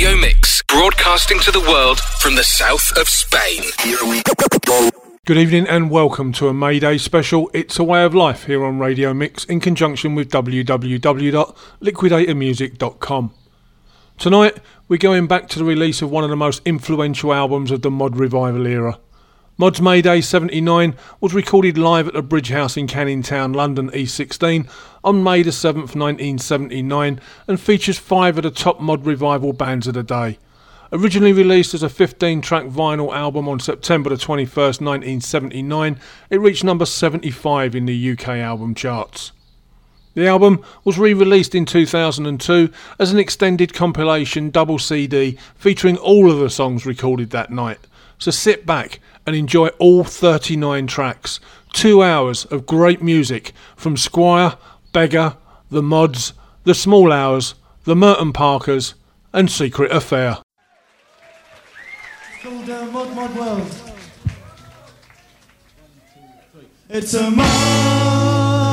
Radio Mix, broadcasting to the world from the south of Spain. Good evening and welcome to a May Day special It's a Way of Life here on Radio Mix in conjunction with www.liquidatormusic.com. Tonight we're going back to the release of one of the most influential albums of the mod revival era. Mod's Mayday 79 was recorded live at the Bridge House in Canning Town, London E16 on May 7, 1979 and features five of the top mod revival bands of the day. Originally released as a 15 track vinyl album on September 21, 1979, it reached number 75 in the UK album charts. The album was re released in 2002 as an extended compilation double CD featuring all of the songs recorded that night. So sit back and enjoy all 39 tracks. Two hours of great music from Squire, Beggar, The Mods, The Small Hours, The Merton Parkas, and Secret Affair. It's called uh, Mod Mod World. It's a mod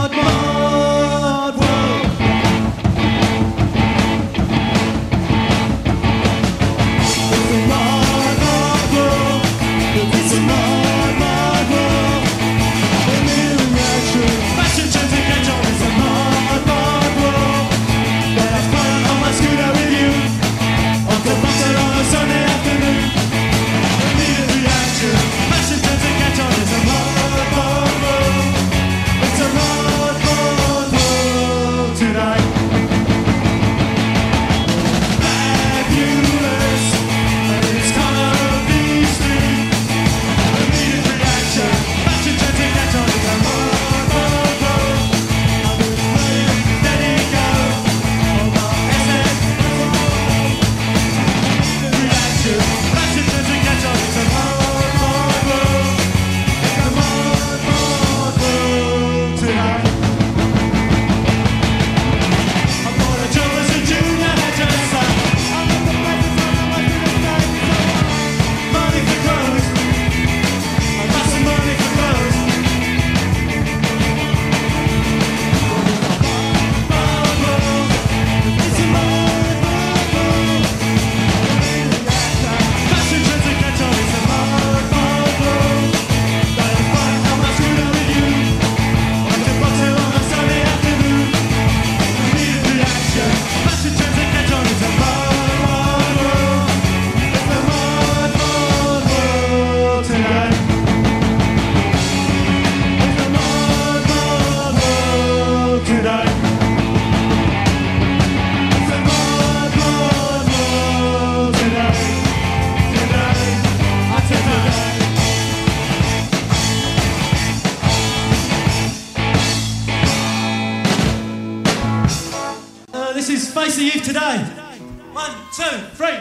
today. One, two, three,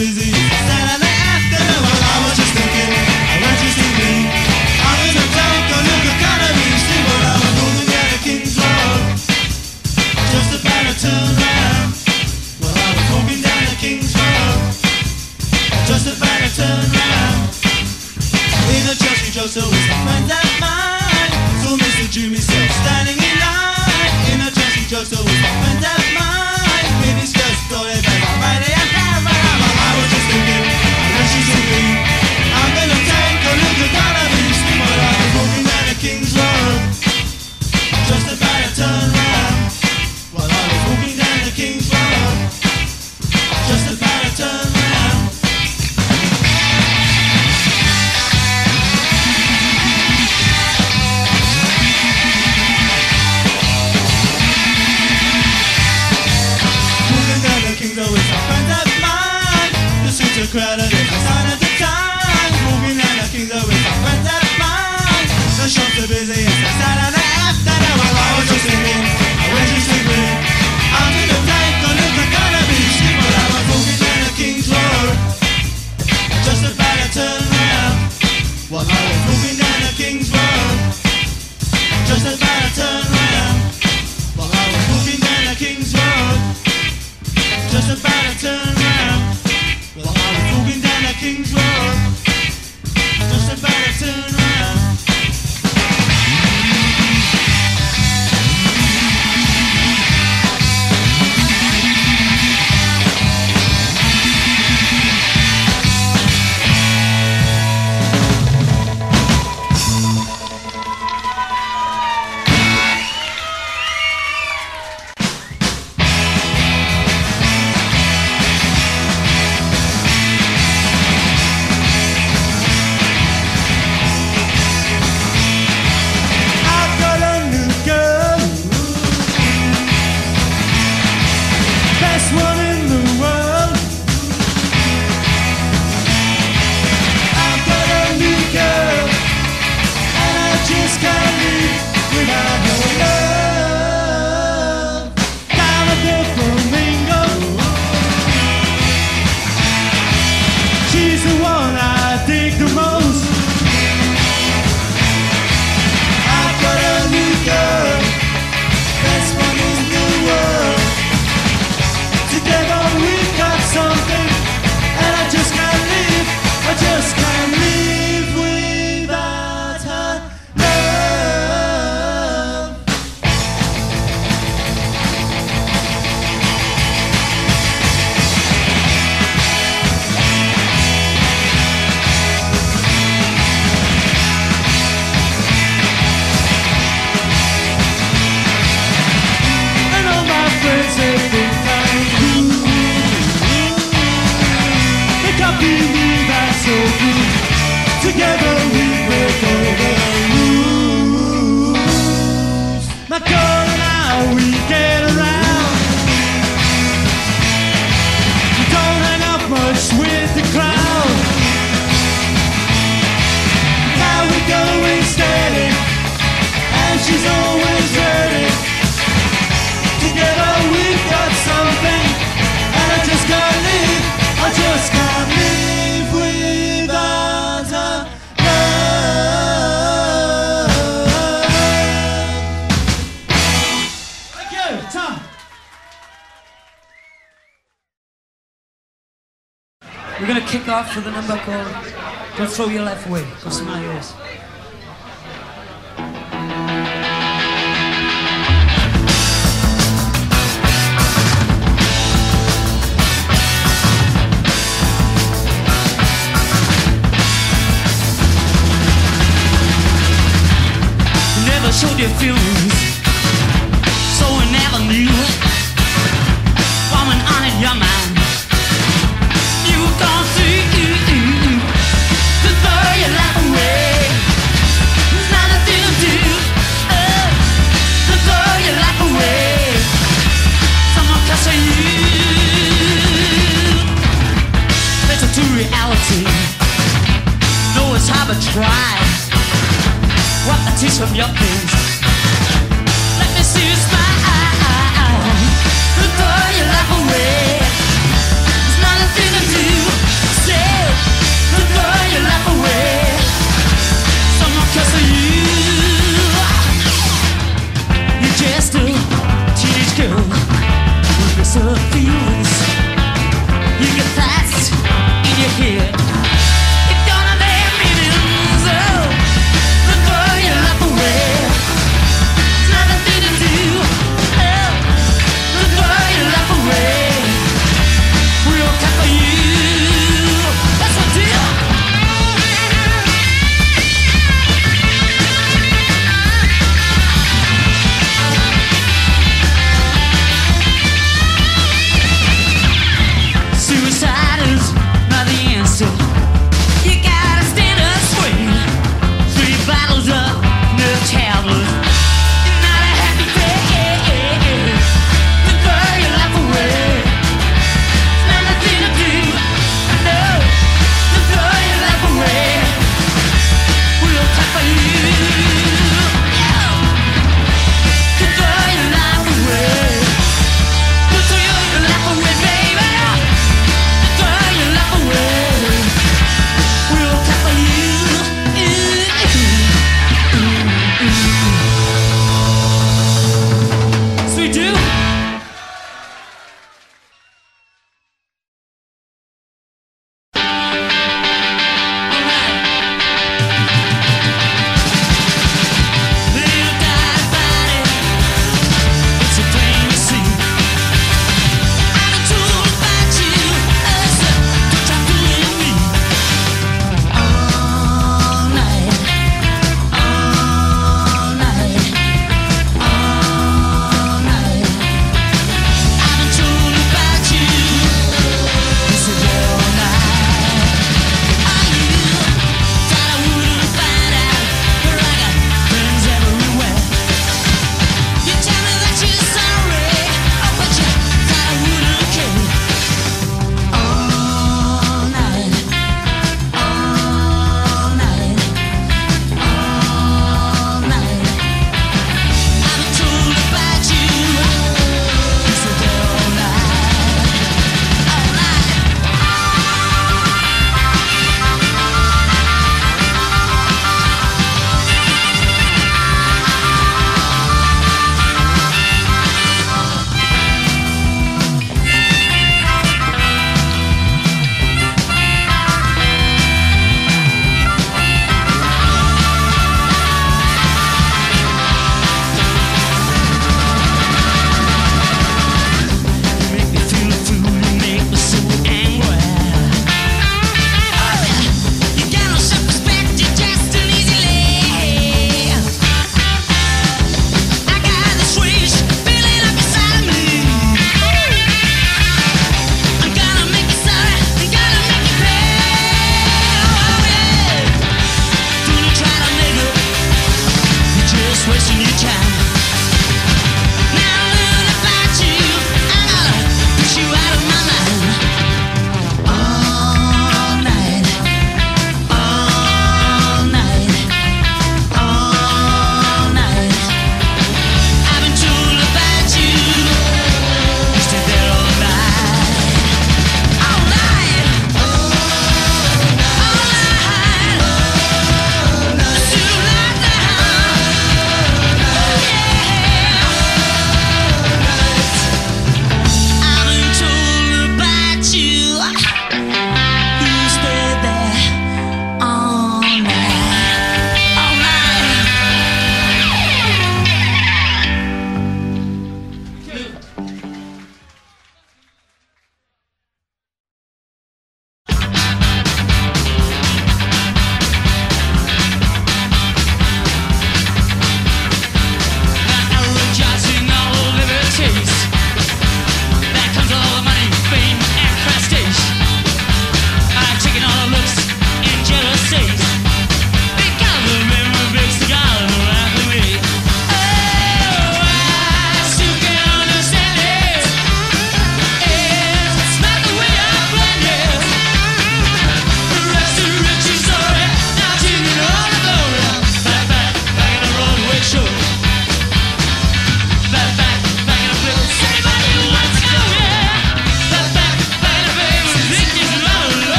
busy. card the number called Go Throw Your Left Wing. Go smile yours. Never showed your feelings twice. What a taste from your face.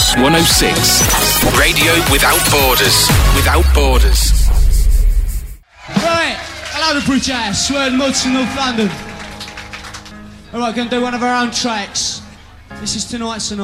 Radio 106. Radio without borders. Without borders. Right, hello to Bridge House, we're in Mudson, North London. Alright, gonna do one of our own tracks. This is Tonight's the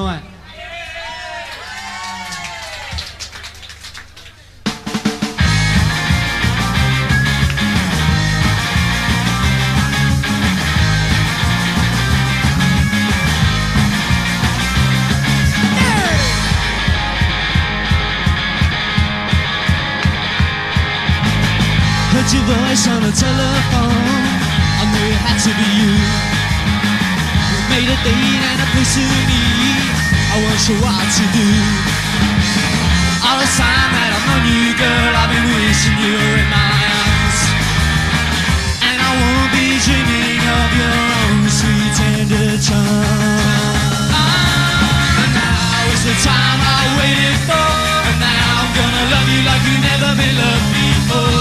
voice on the telephone. I knew it had to be you. We made a date and a place to meet. I wasn't sure what to do. All the time that I've known you, girl, I've been wishing you were in my arms. And I won't be dreaming of your own sweet tender charm. And now is the time I waited for. And now I'm gonna love you like you've never been loved before.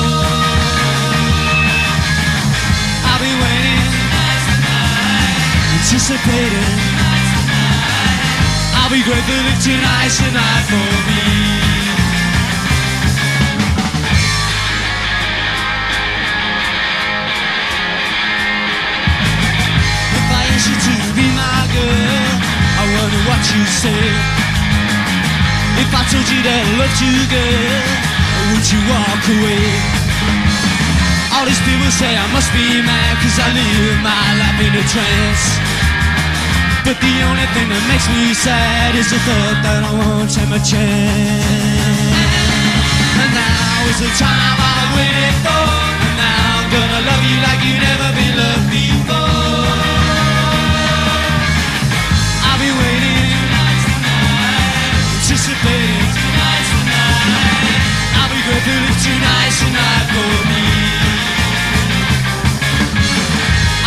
Anticipating. I'll be grateful if tonight's the night for me. If I asked you to be my girl, I wonder what you'd say. If I told you that I loved you, girl, would you walk away? All these people say I must be mad Cause I live my life in a trance But the only thing that makes me sad Is the thought that I won't have my chance And now is the time I waited for. And now I'm gonna love you like you never been loved before. I'll be waiting tonight tonight, Anticipating tonight tonight. I'll be grateful if tonight's the night for me.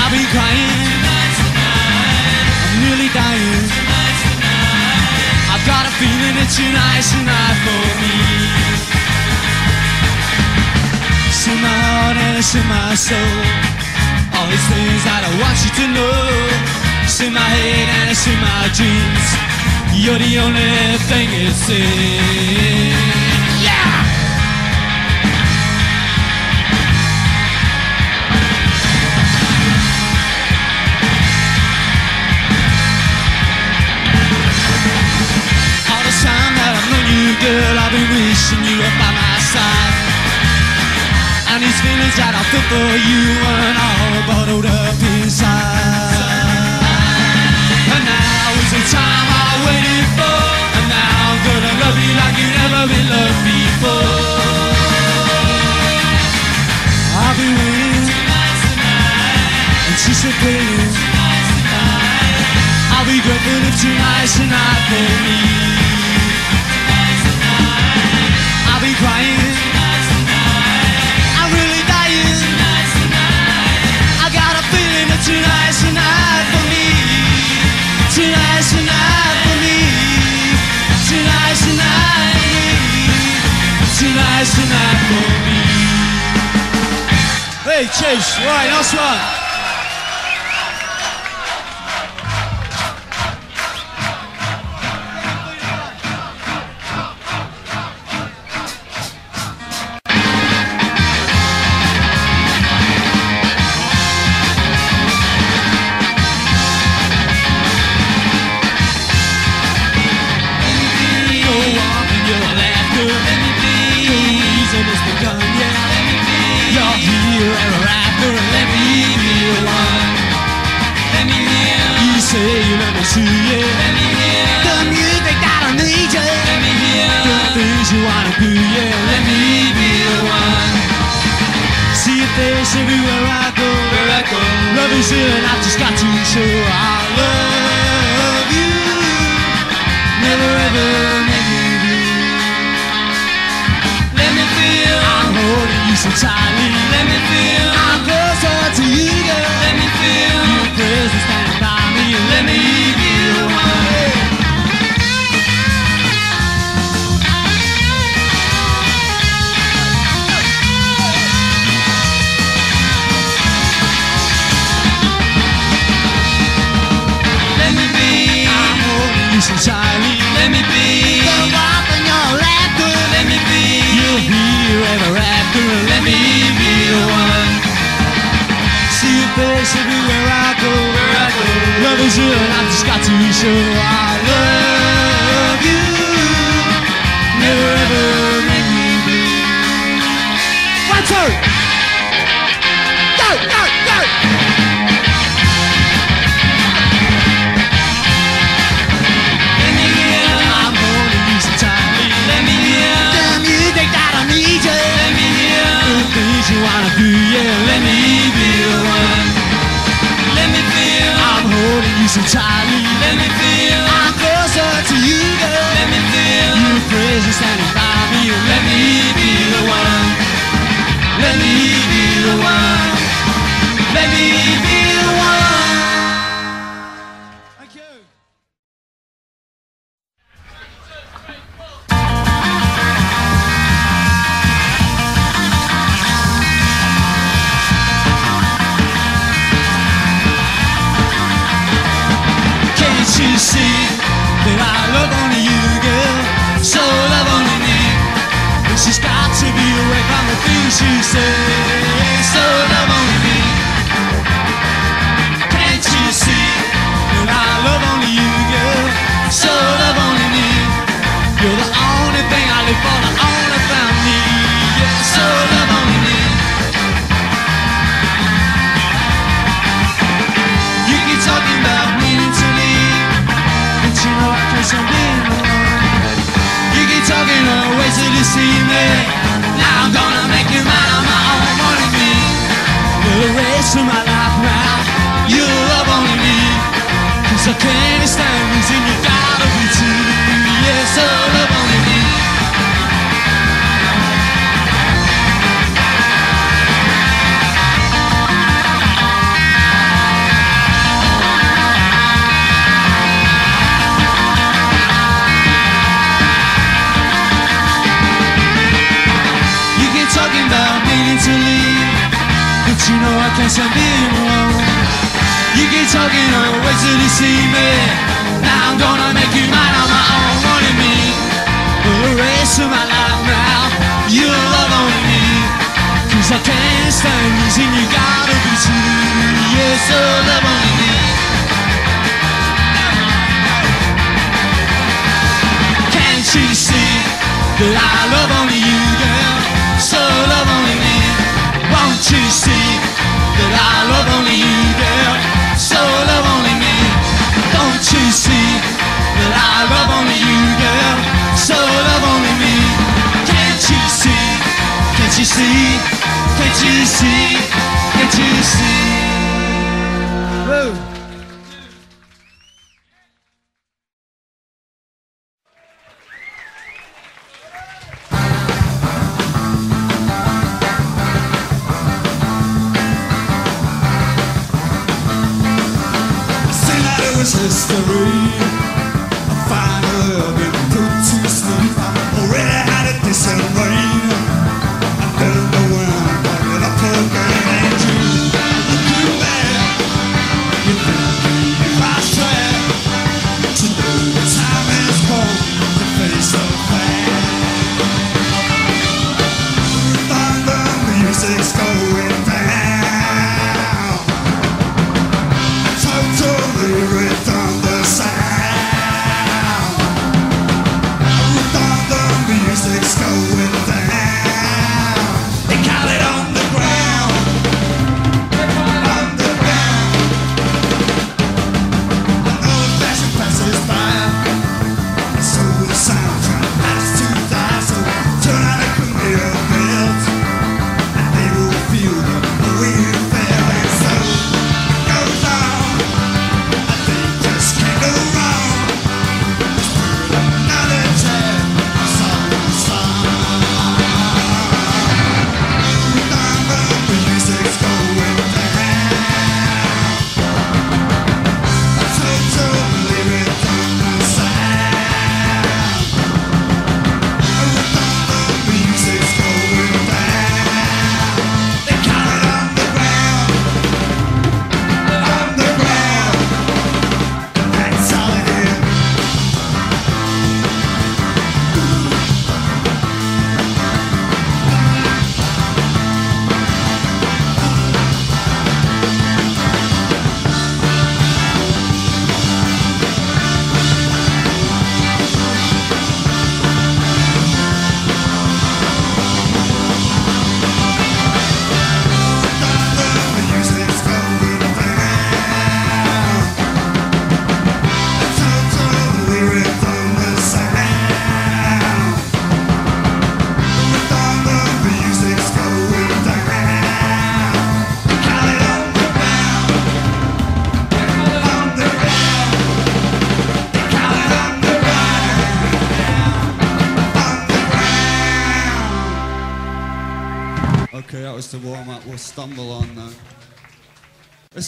I've been crying. Got a feeling that tonight's the night for me. It's in my heart and it's in my soul. All these things that I want you to know. It's in my head and it's in my dreams. You're the only thing it's in. Girl, I've been wishing you were by my side. And these feelings that I feel for you weren't all bottled up inside. And now is the time I waited for. And now I'm gonna love you like you never been loved before. I've been waiting, anticipating. I'll be grateful if tonight's the night for me. Be crying. I'm really dying. I got a feeling that tonight's the night for me. Tonight's the night for me. Tonight's the night for me. Tonight's the night for me. Hey, Chase. Right, nice one.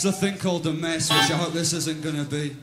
It's a thing called the mess, which I hope this isn't going to be.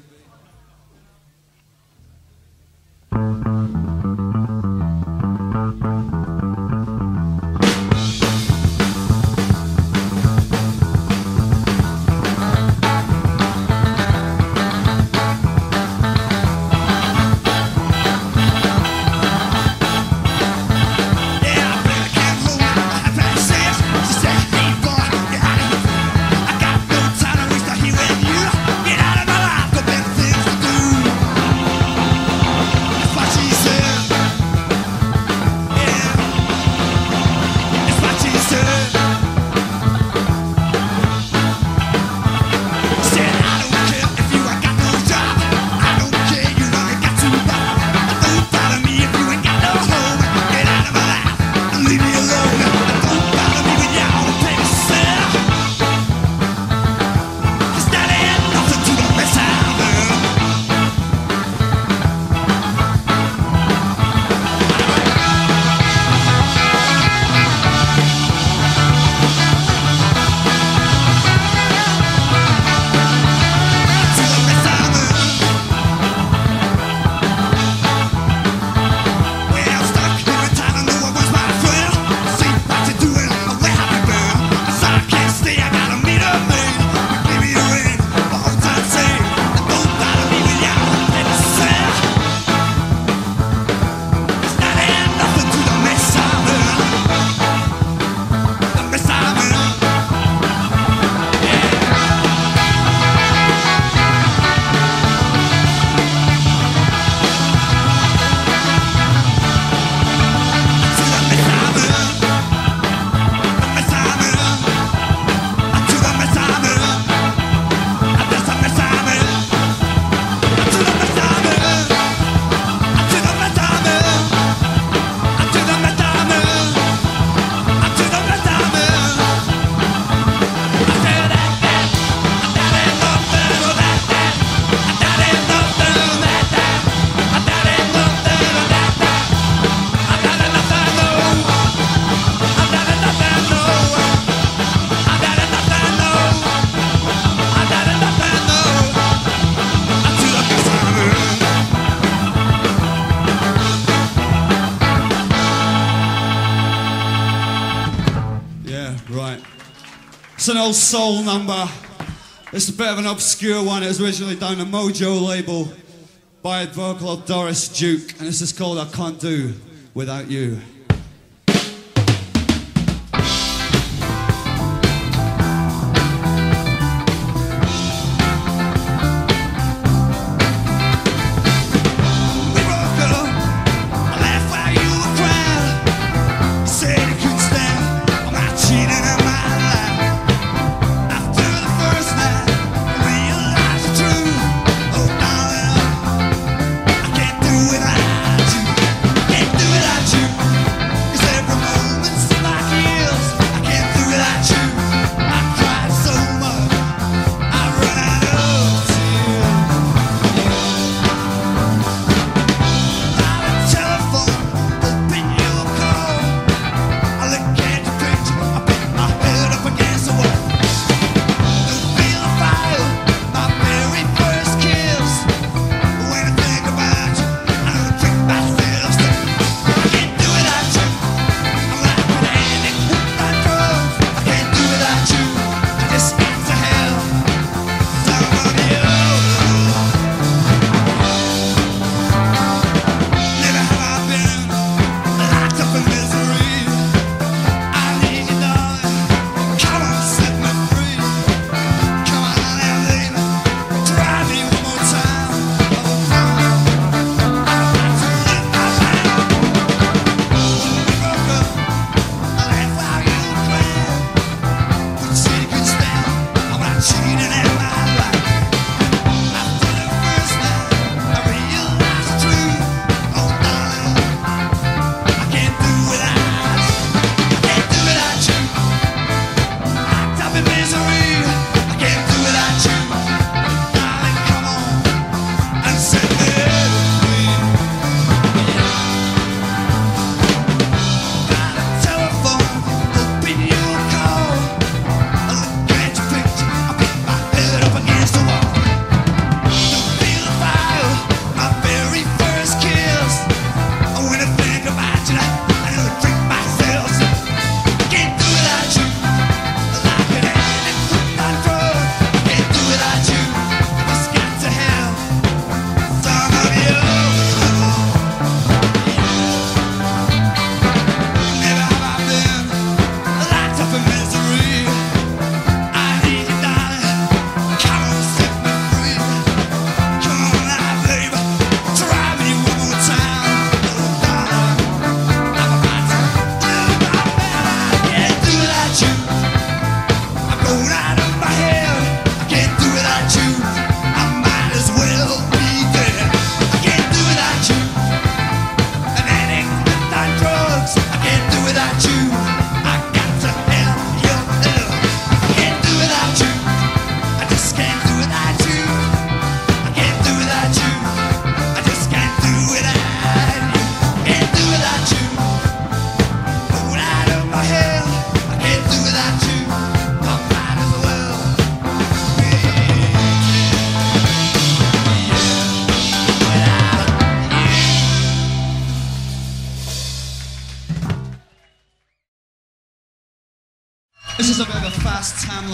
It's an old soul number. It's a bit of an obscure one. It was originally down the Mojo label by a vocal of Doris Duke, and this is called I Can't Do Without You.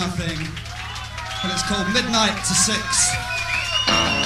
Tamla thing. And it's called Midnight to Six.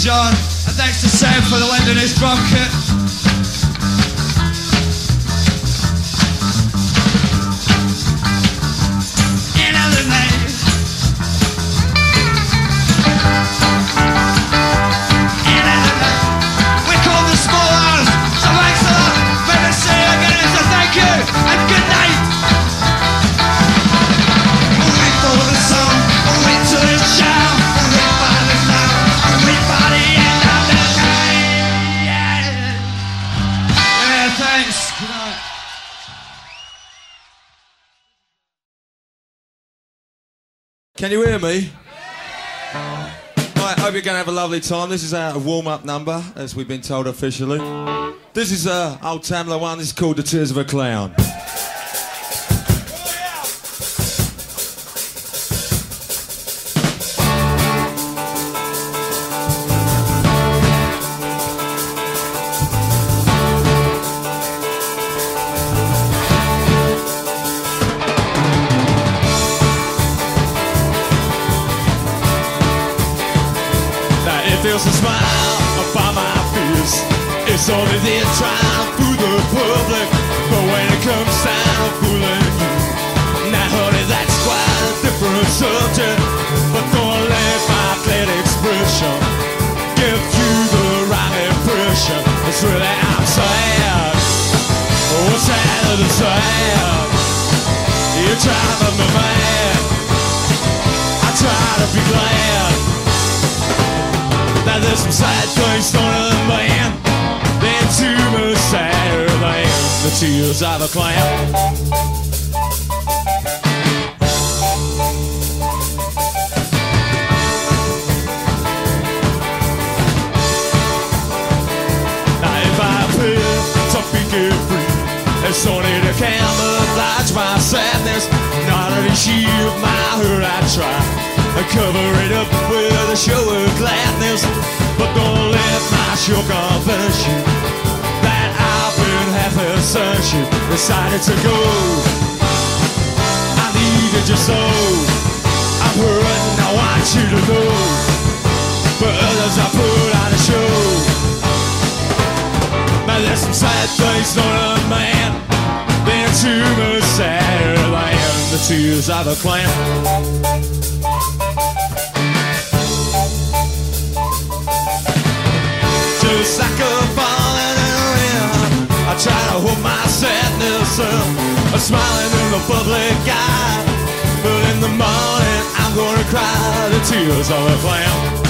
John. And thanks to Sam for the lending his drum kit. me? Right, hope you're going to have a lovely time. This is our warm up number, as we've been told officially. This is uh, Old Tamla one. This is called The Tears of a Clown. decided to go. I needed you so. I'm hurting, I want you to know. But others are put on a show. Now there's some sad things on a man. They're too much sadder than the tears of a clown. Just like a bomb try to hold my sadness in. I'm smiling in the public eye, but in the morning I'm gonna cry the tears are a flame.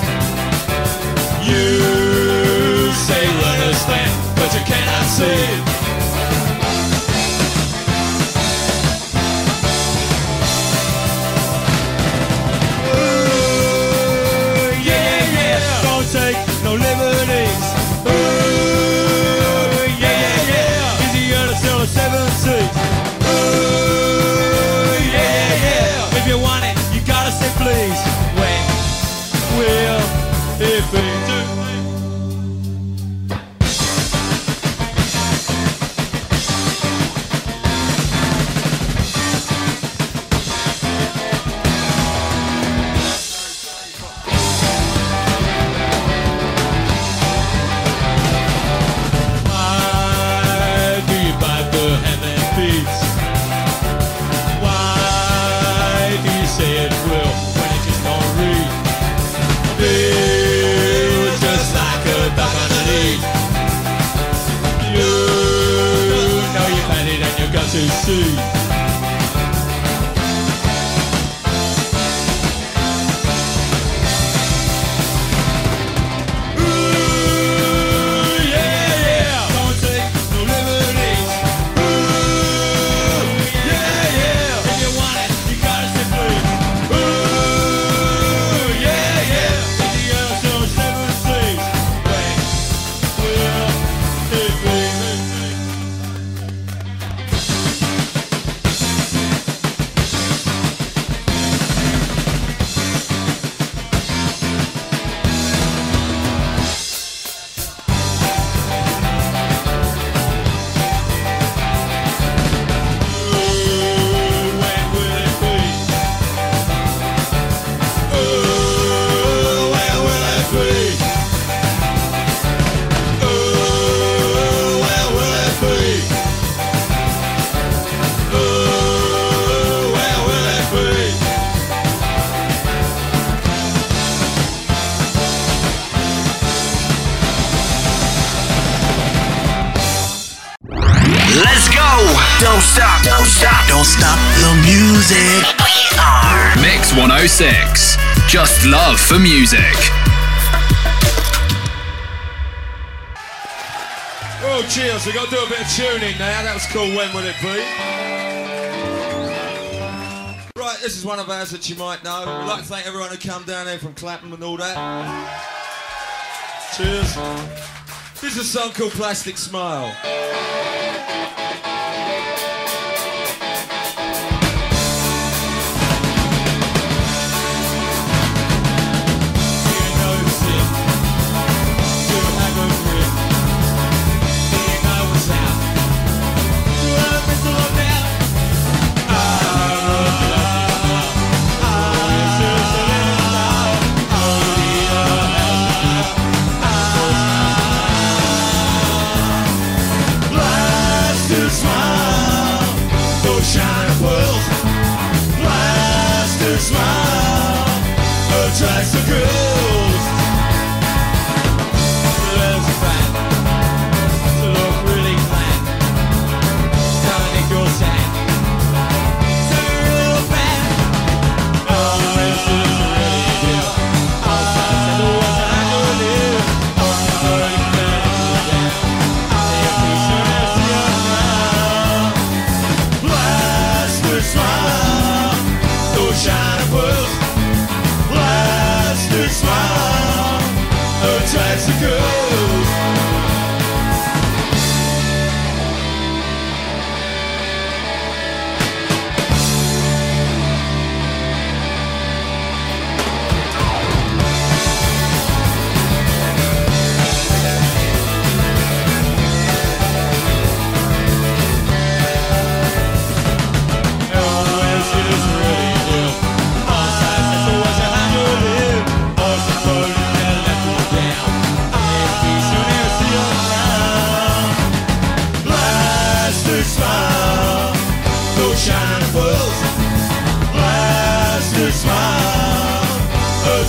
say don't stop, don't stop the music. We are Mix 106. Just love for music. Oh, cheers. We've got to do a bit of tuning now. That was cool. When will it be? Right, this is one of ours that you might know. We'd like to thank everyone who come down here from Clapham and all that. Cheers. This is a song called Plastic Smile. Attracts the girls.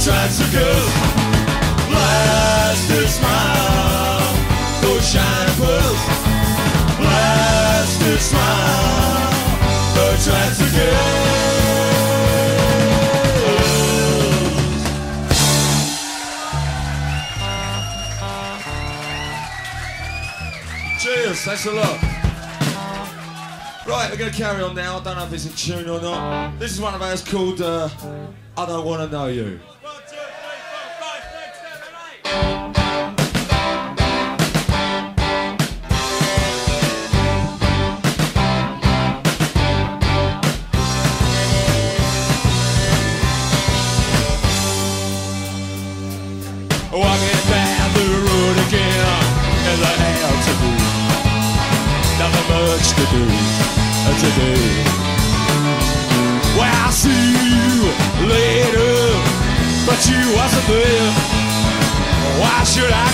The girls, smile, those shiny pearls, plastic smile, the girls. Cheers, thanks a lot. Right, we're going to carry on now. I don't know if it's in tune or not. This is one of ours called uh, I Don't Want to Know You.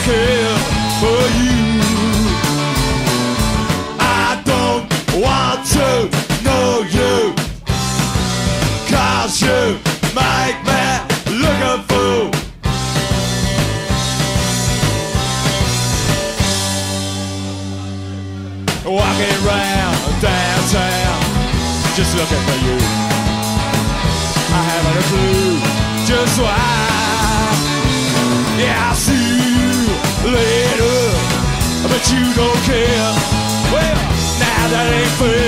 Should life.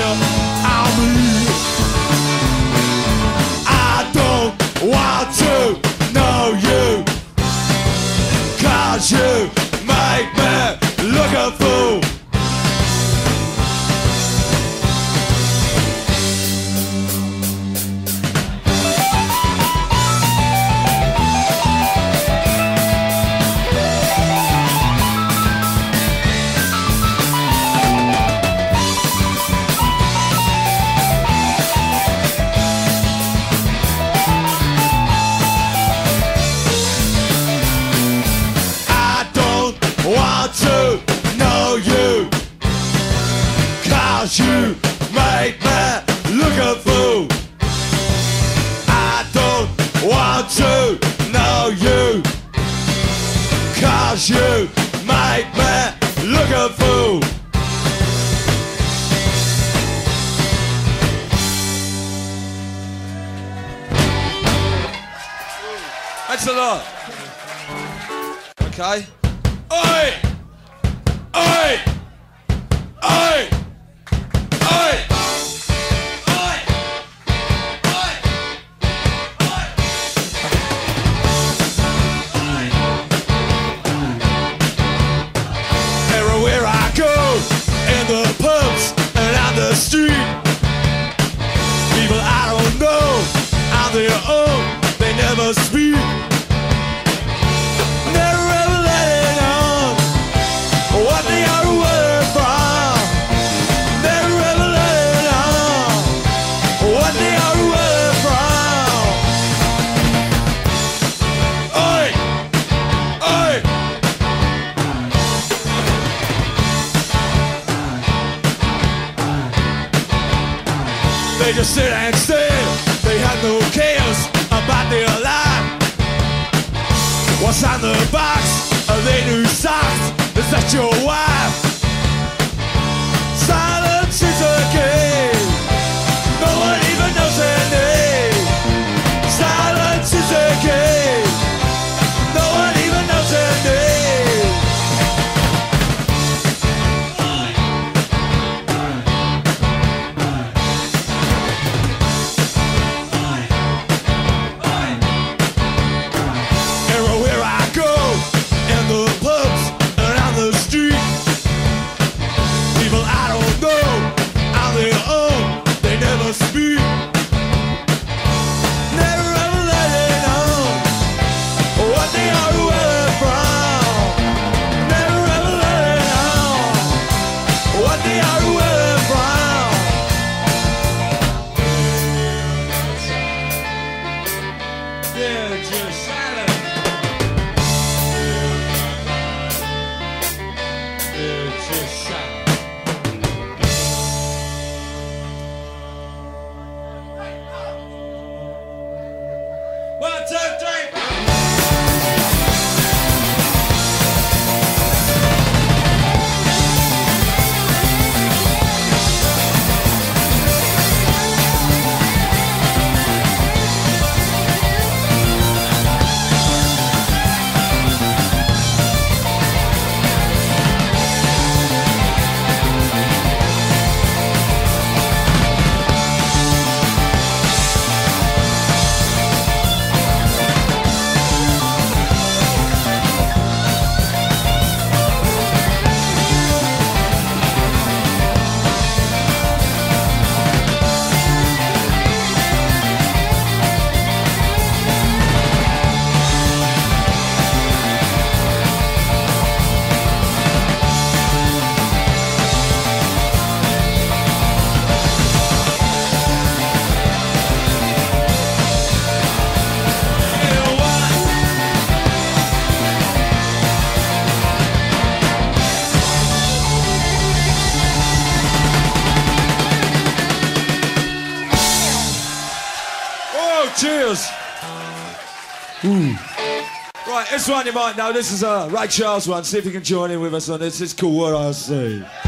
this one you might know. This is a Ray Charles one. See if you can join in with us on this. It's called What'd I Say.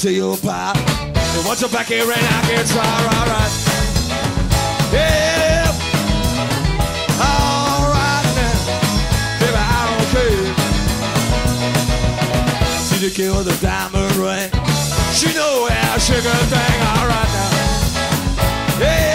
Tell your pop. And once you're back here and I can try, alright. Yeah, alright now, baby, I don't care. See the girl with the diamond ring. She know how she can thing, alright now. Yeah,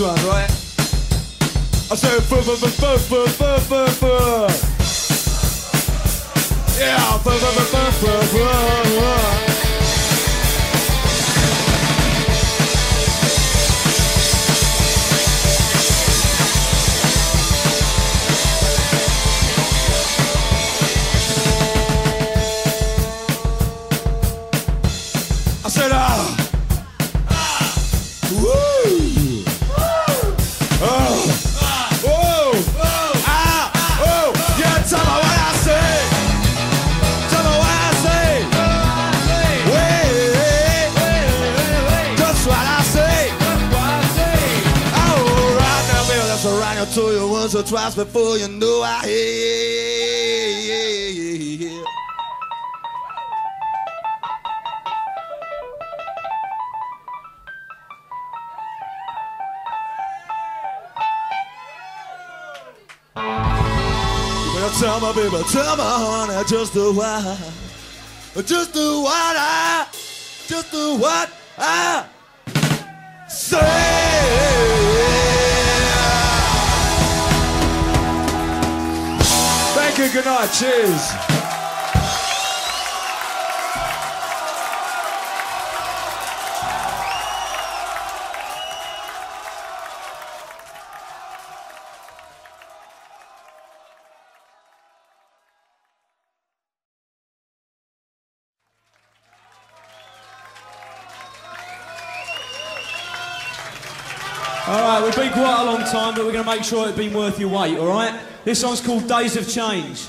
one, right? I said yeah, before you know I hear. Well, tell me, baby, tell me, honey, just do what, just do what I, just do what I Good night. Cheers. All right, we've been quite a long time, but we're going to make sure it's been worth your wait, all right? This song's called Days of Change.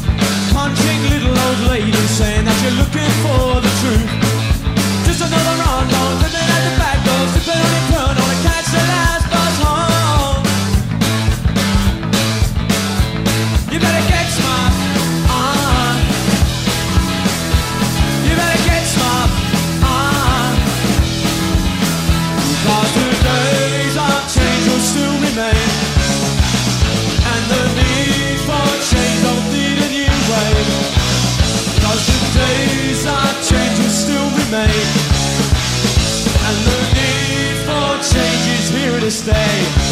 munching little old lady saying that you're looking for the truth. Just another round, living at the back. made, and the need for change is here to stay.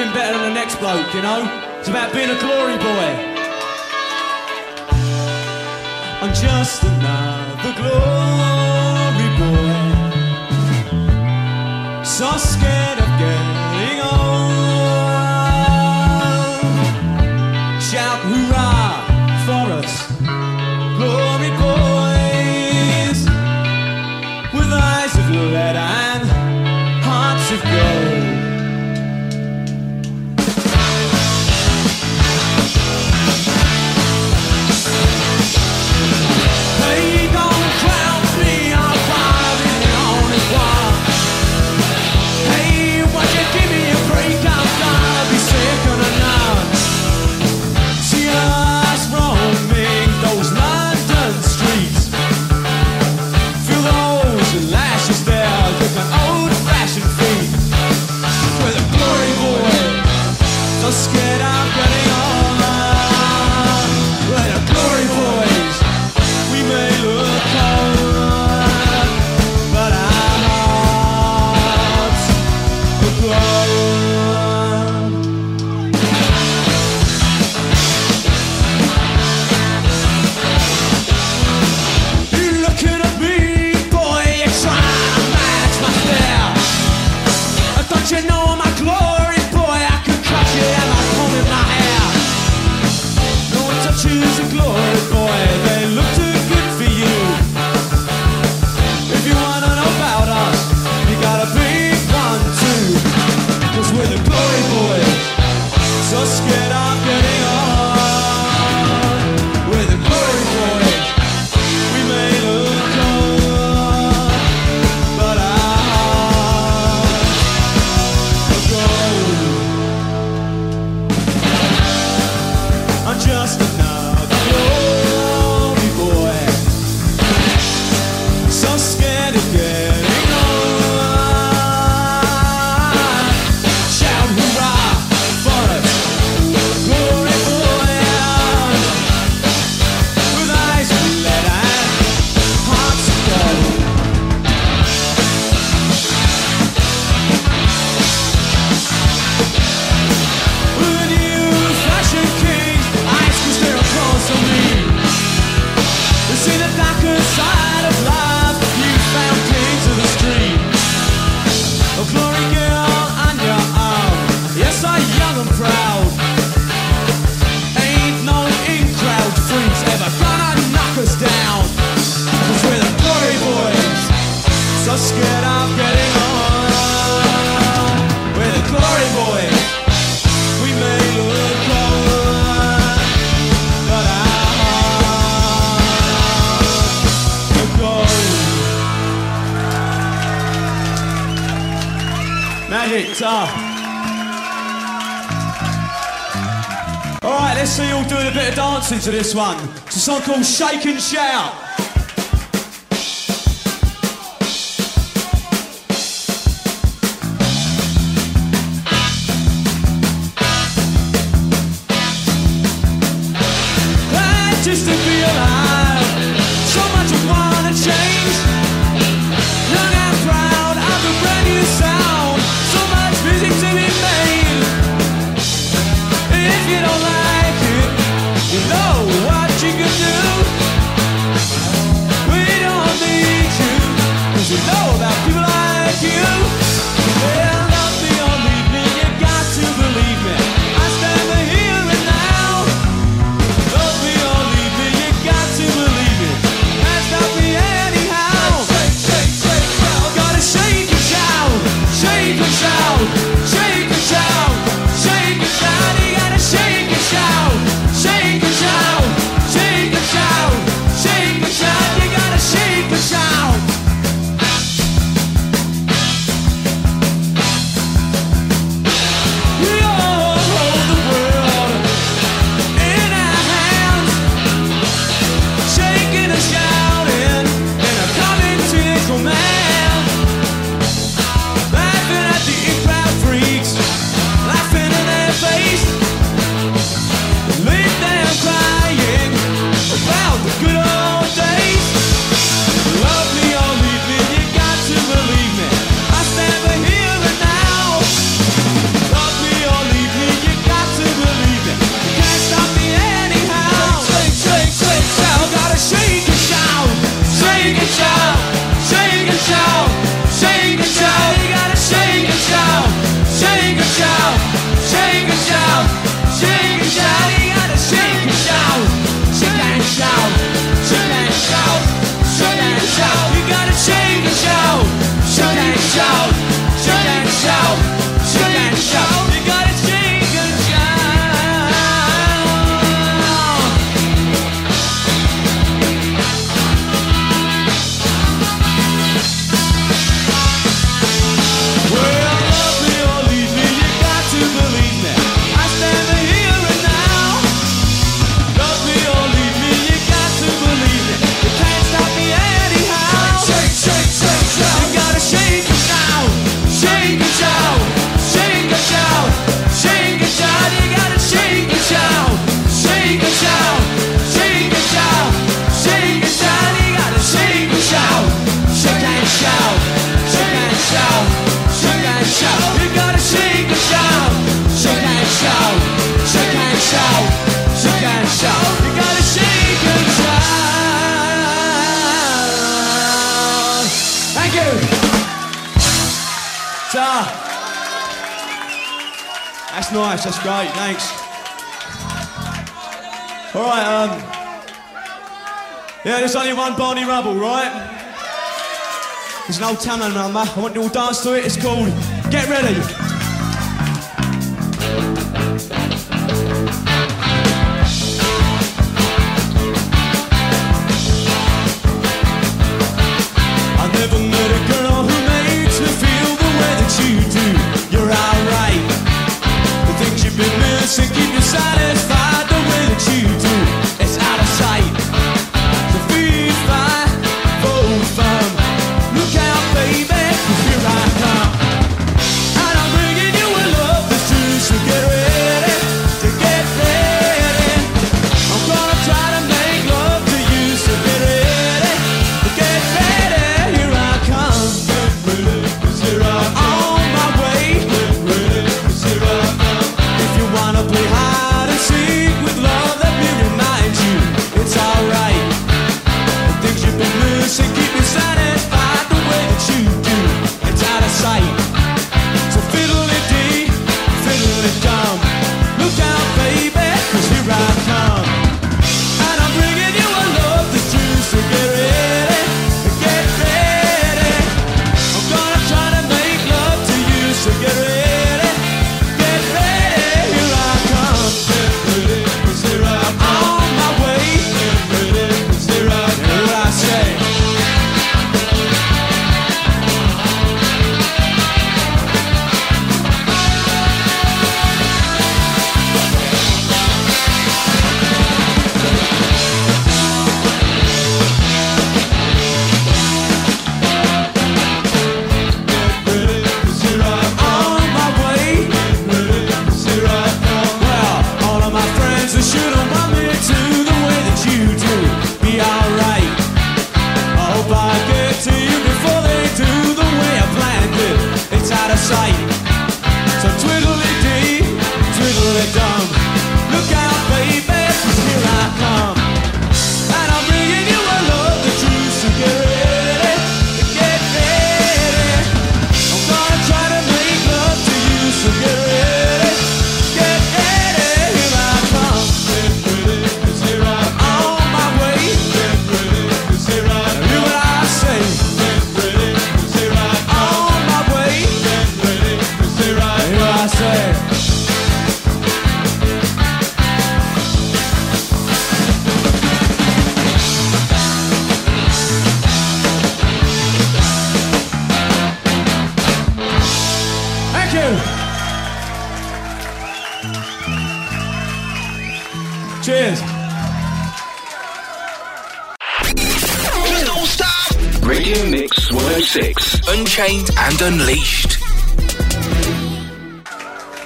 looking better than the next bloke, you know? It's about being a glory boy. to this one. It's a song called Shake and Shout. town man, I I want you all dance to it. It's called Get Ready. Unleashed.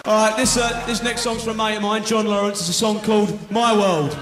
All right, this uh, this next song's from a mate of mine, John Lawrence. It's a song called My World.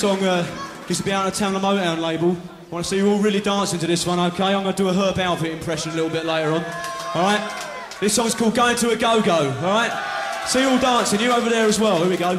Song uh, used to be out on the Tamla Motown label. I want to see you all really dancing to this one, okay? I'm going to do a Herb Alpert impression a little bit later on. All right? This song's called Going to a Go-Go, all right? See you all dancing. You over there as well. Here we go.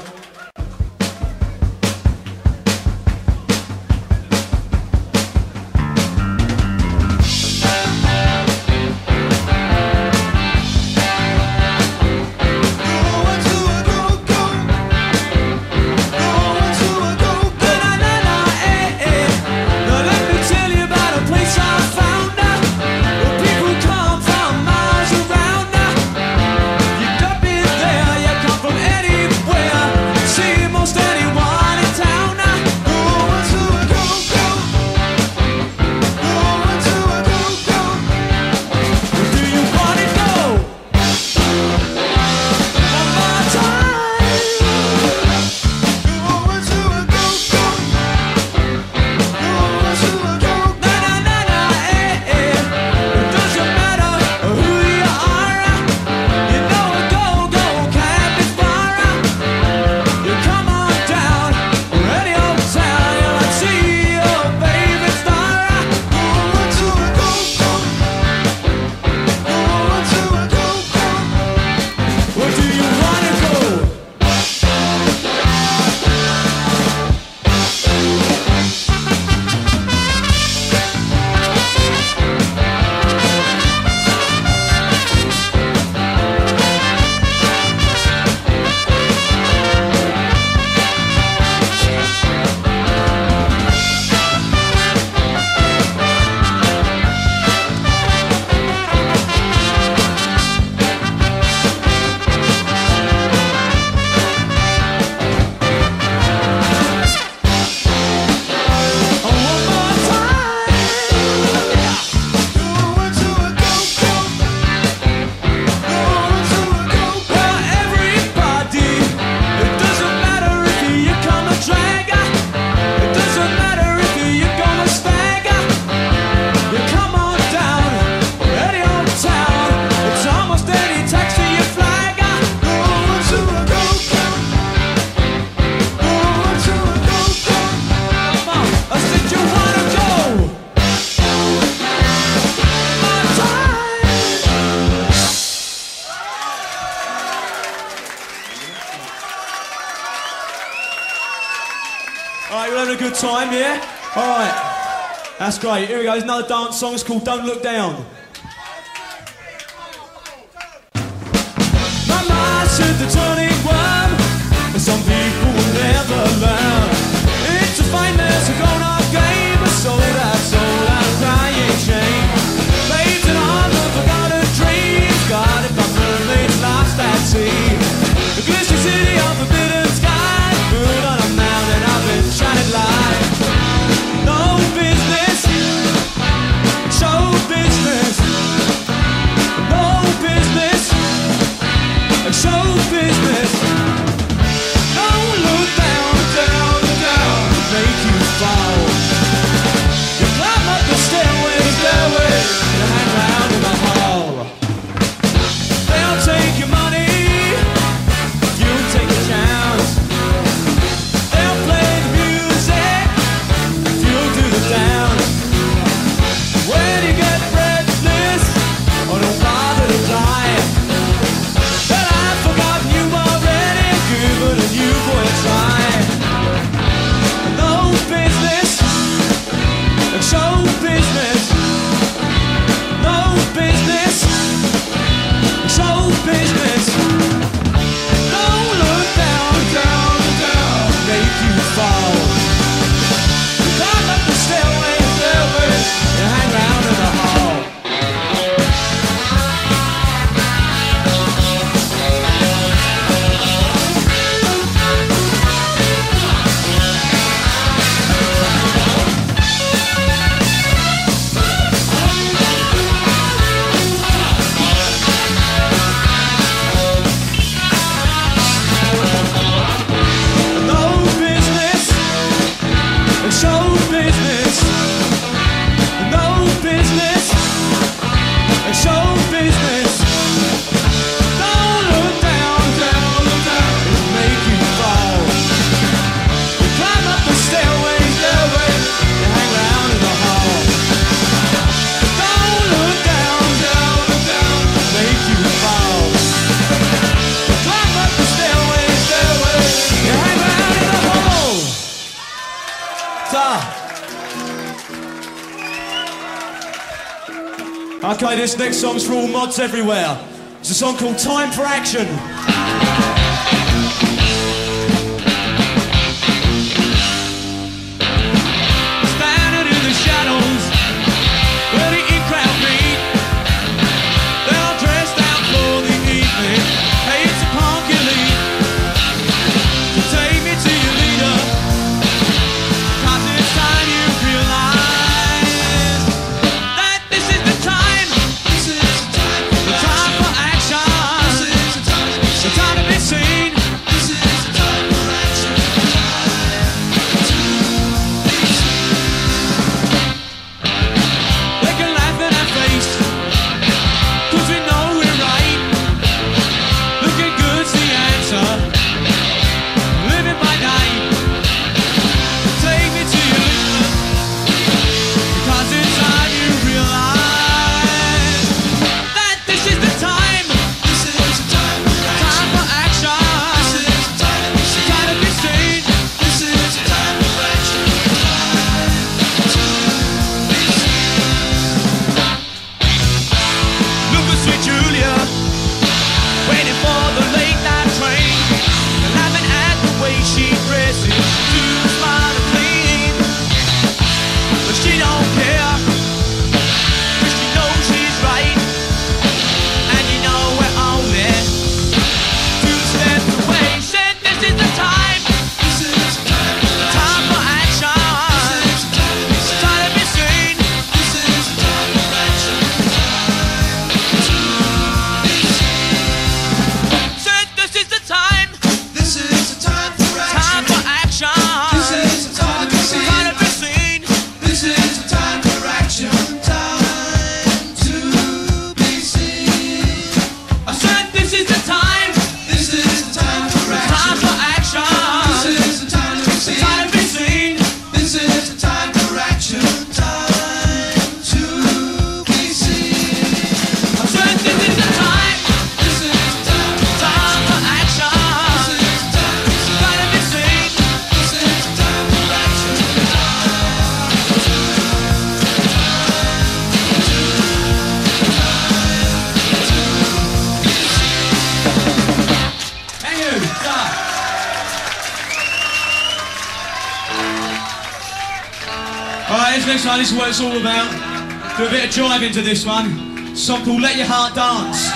Great. Here we go. There's another dance song. It's called "Don't Look Down." everywhere. It's a song called Time for Action. this is what it's all about. Do a bit of driving to this one. Song called Let Your Heart Dance.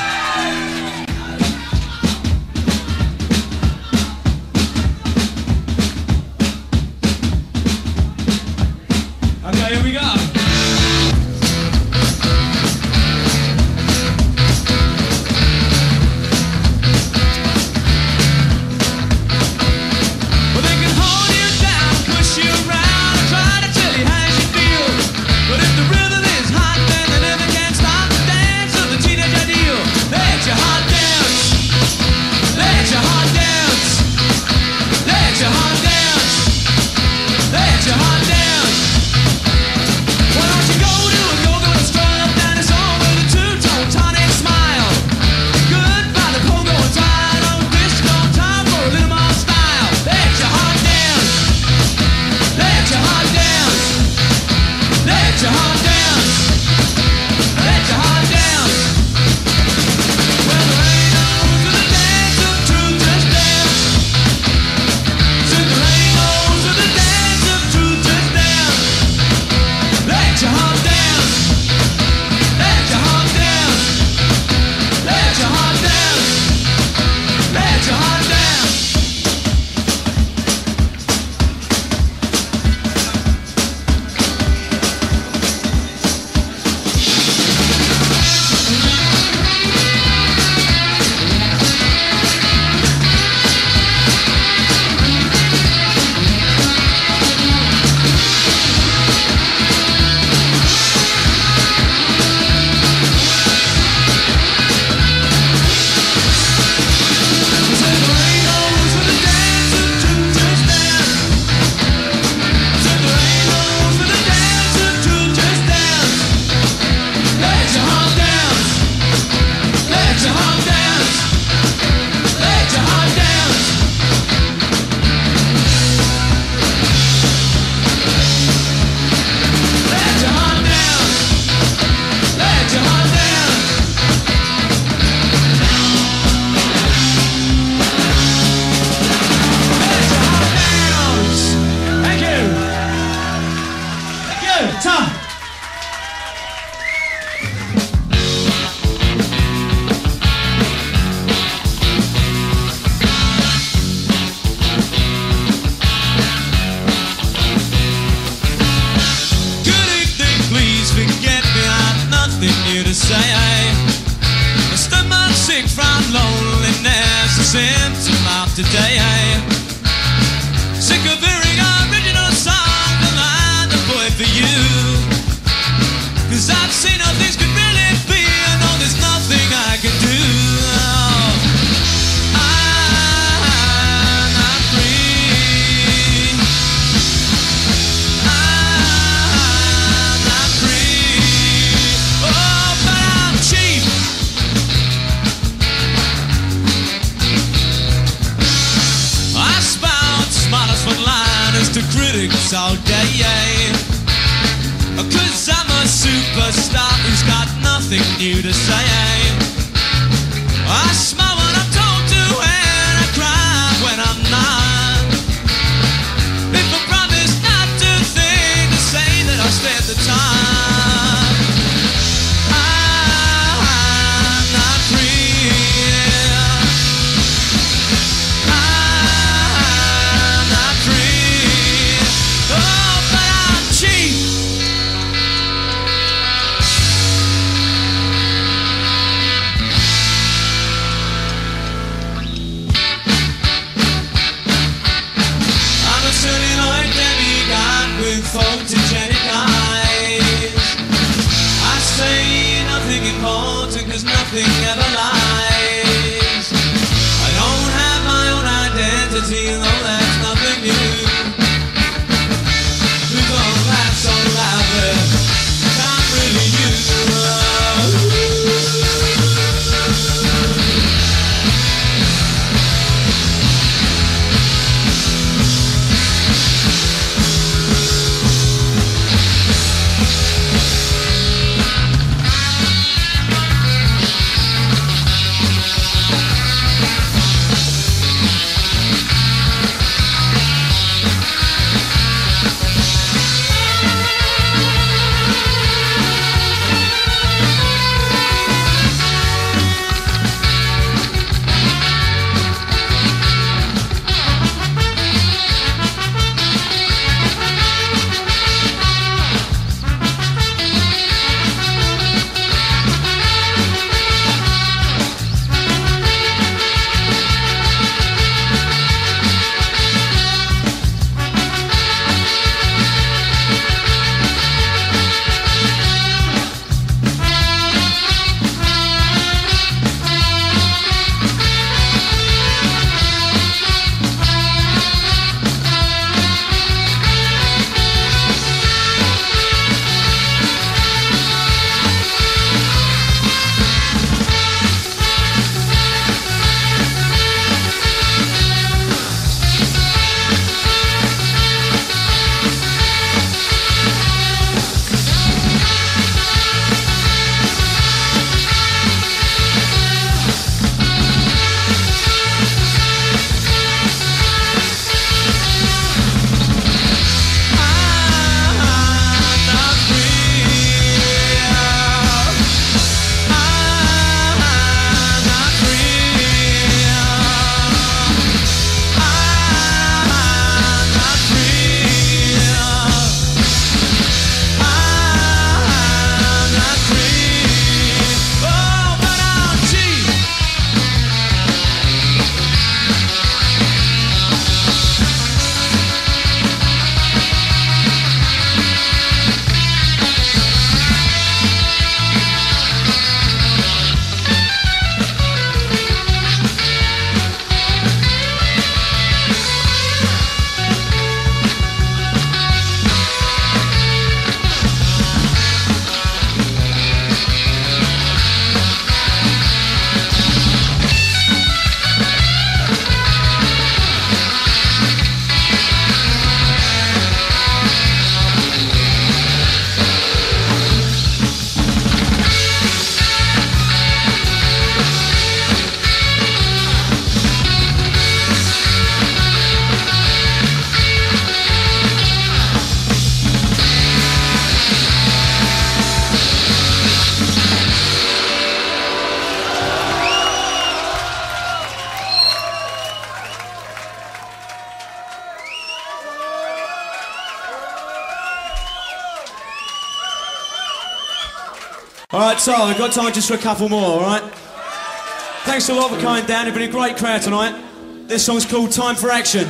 So We've got time just for a couple more, all right? Thanks a lot for coming down. It's been a great crowd tonight. This song's called Time for Action.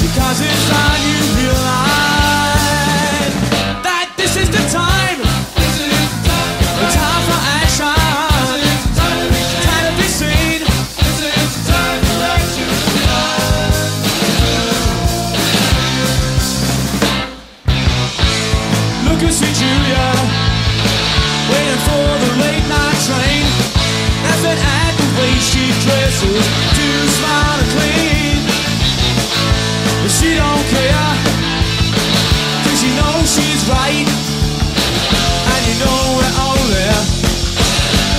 Because it's inside you realize right. And you know we're only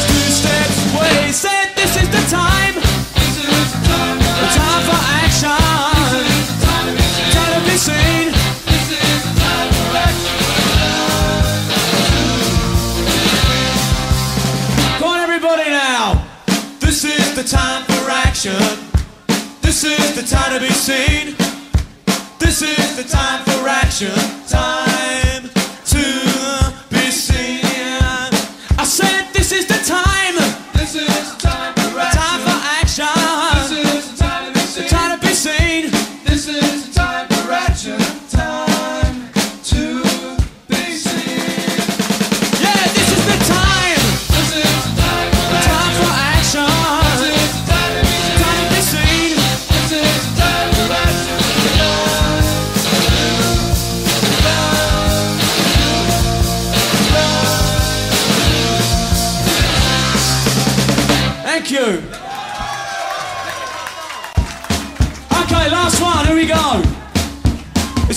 Two steps away Said this is the time. This is the time, the time for action on everybody now. This is the time for action. This is the time to be seen. This is the time for action.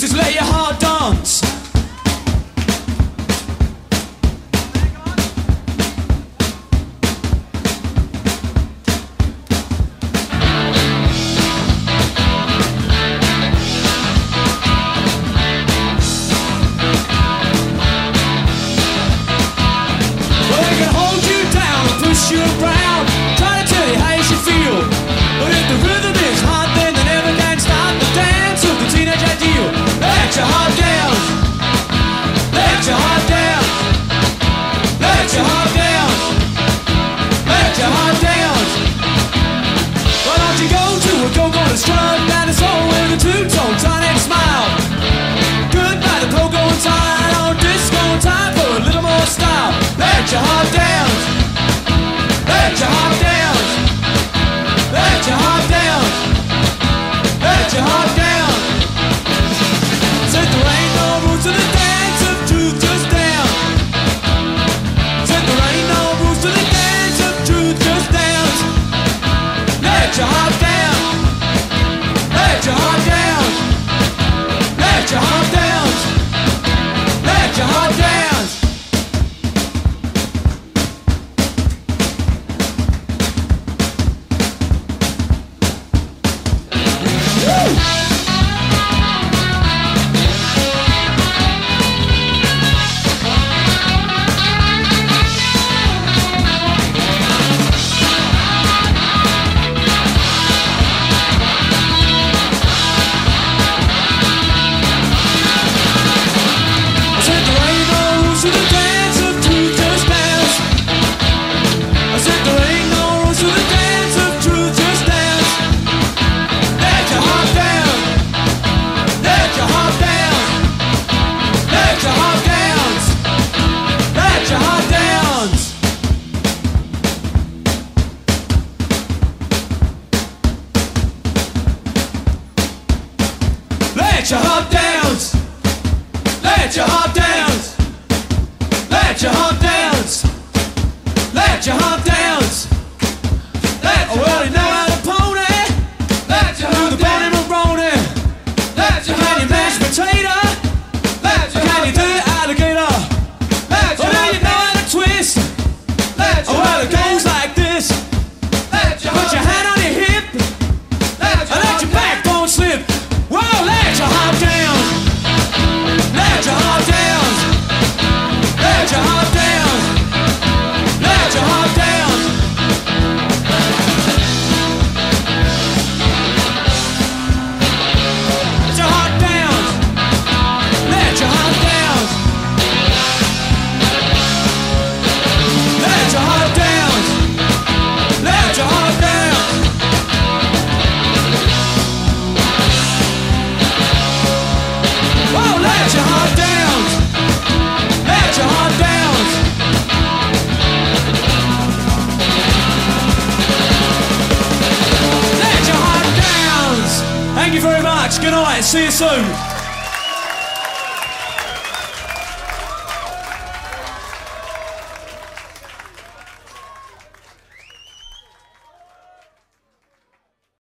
is let your heart dance.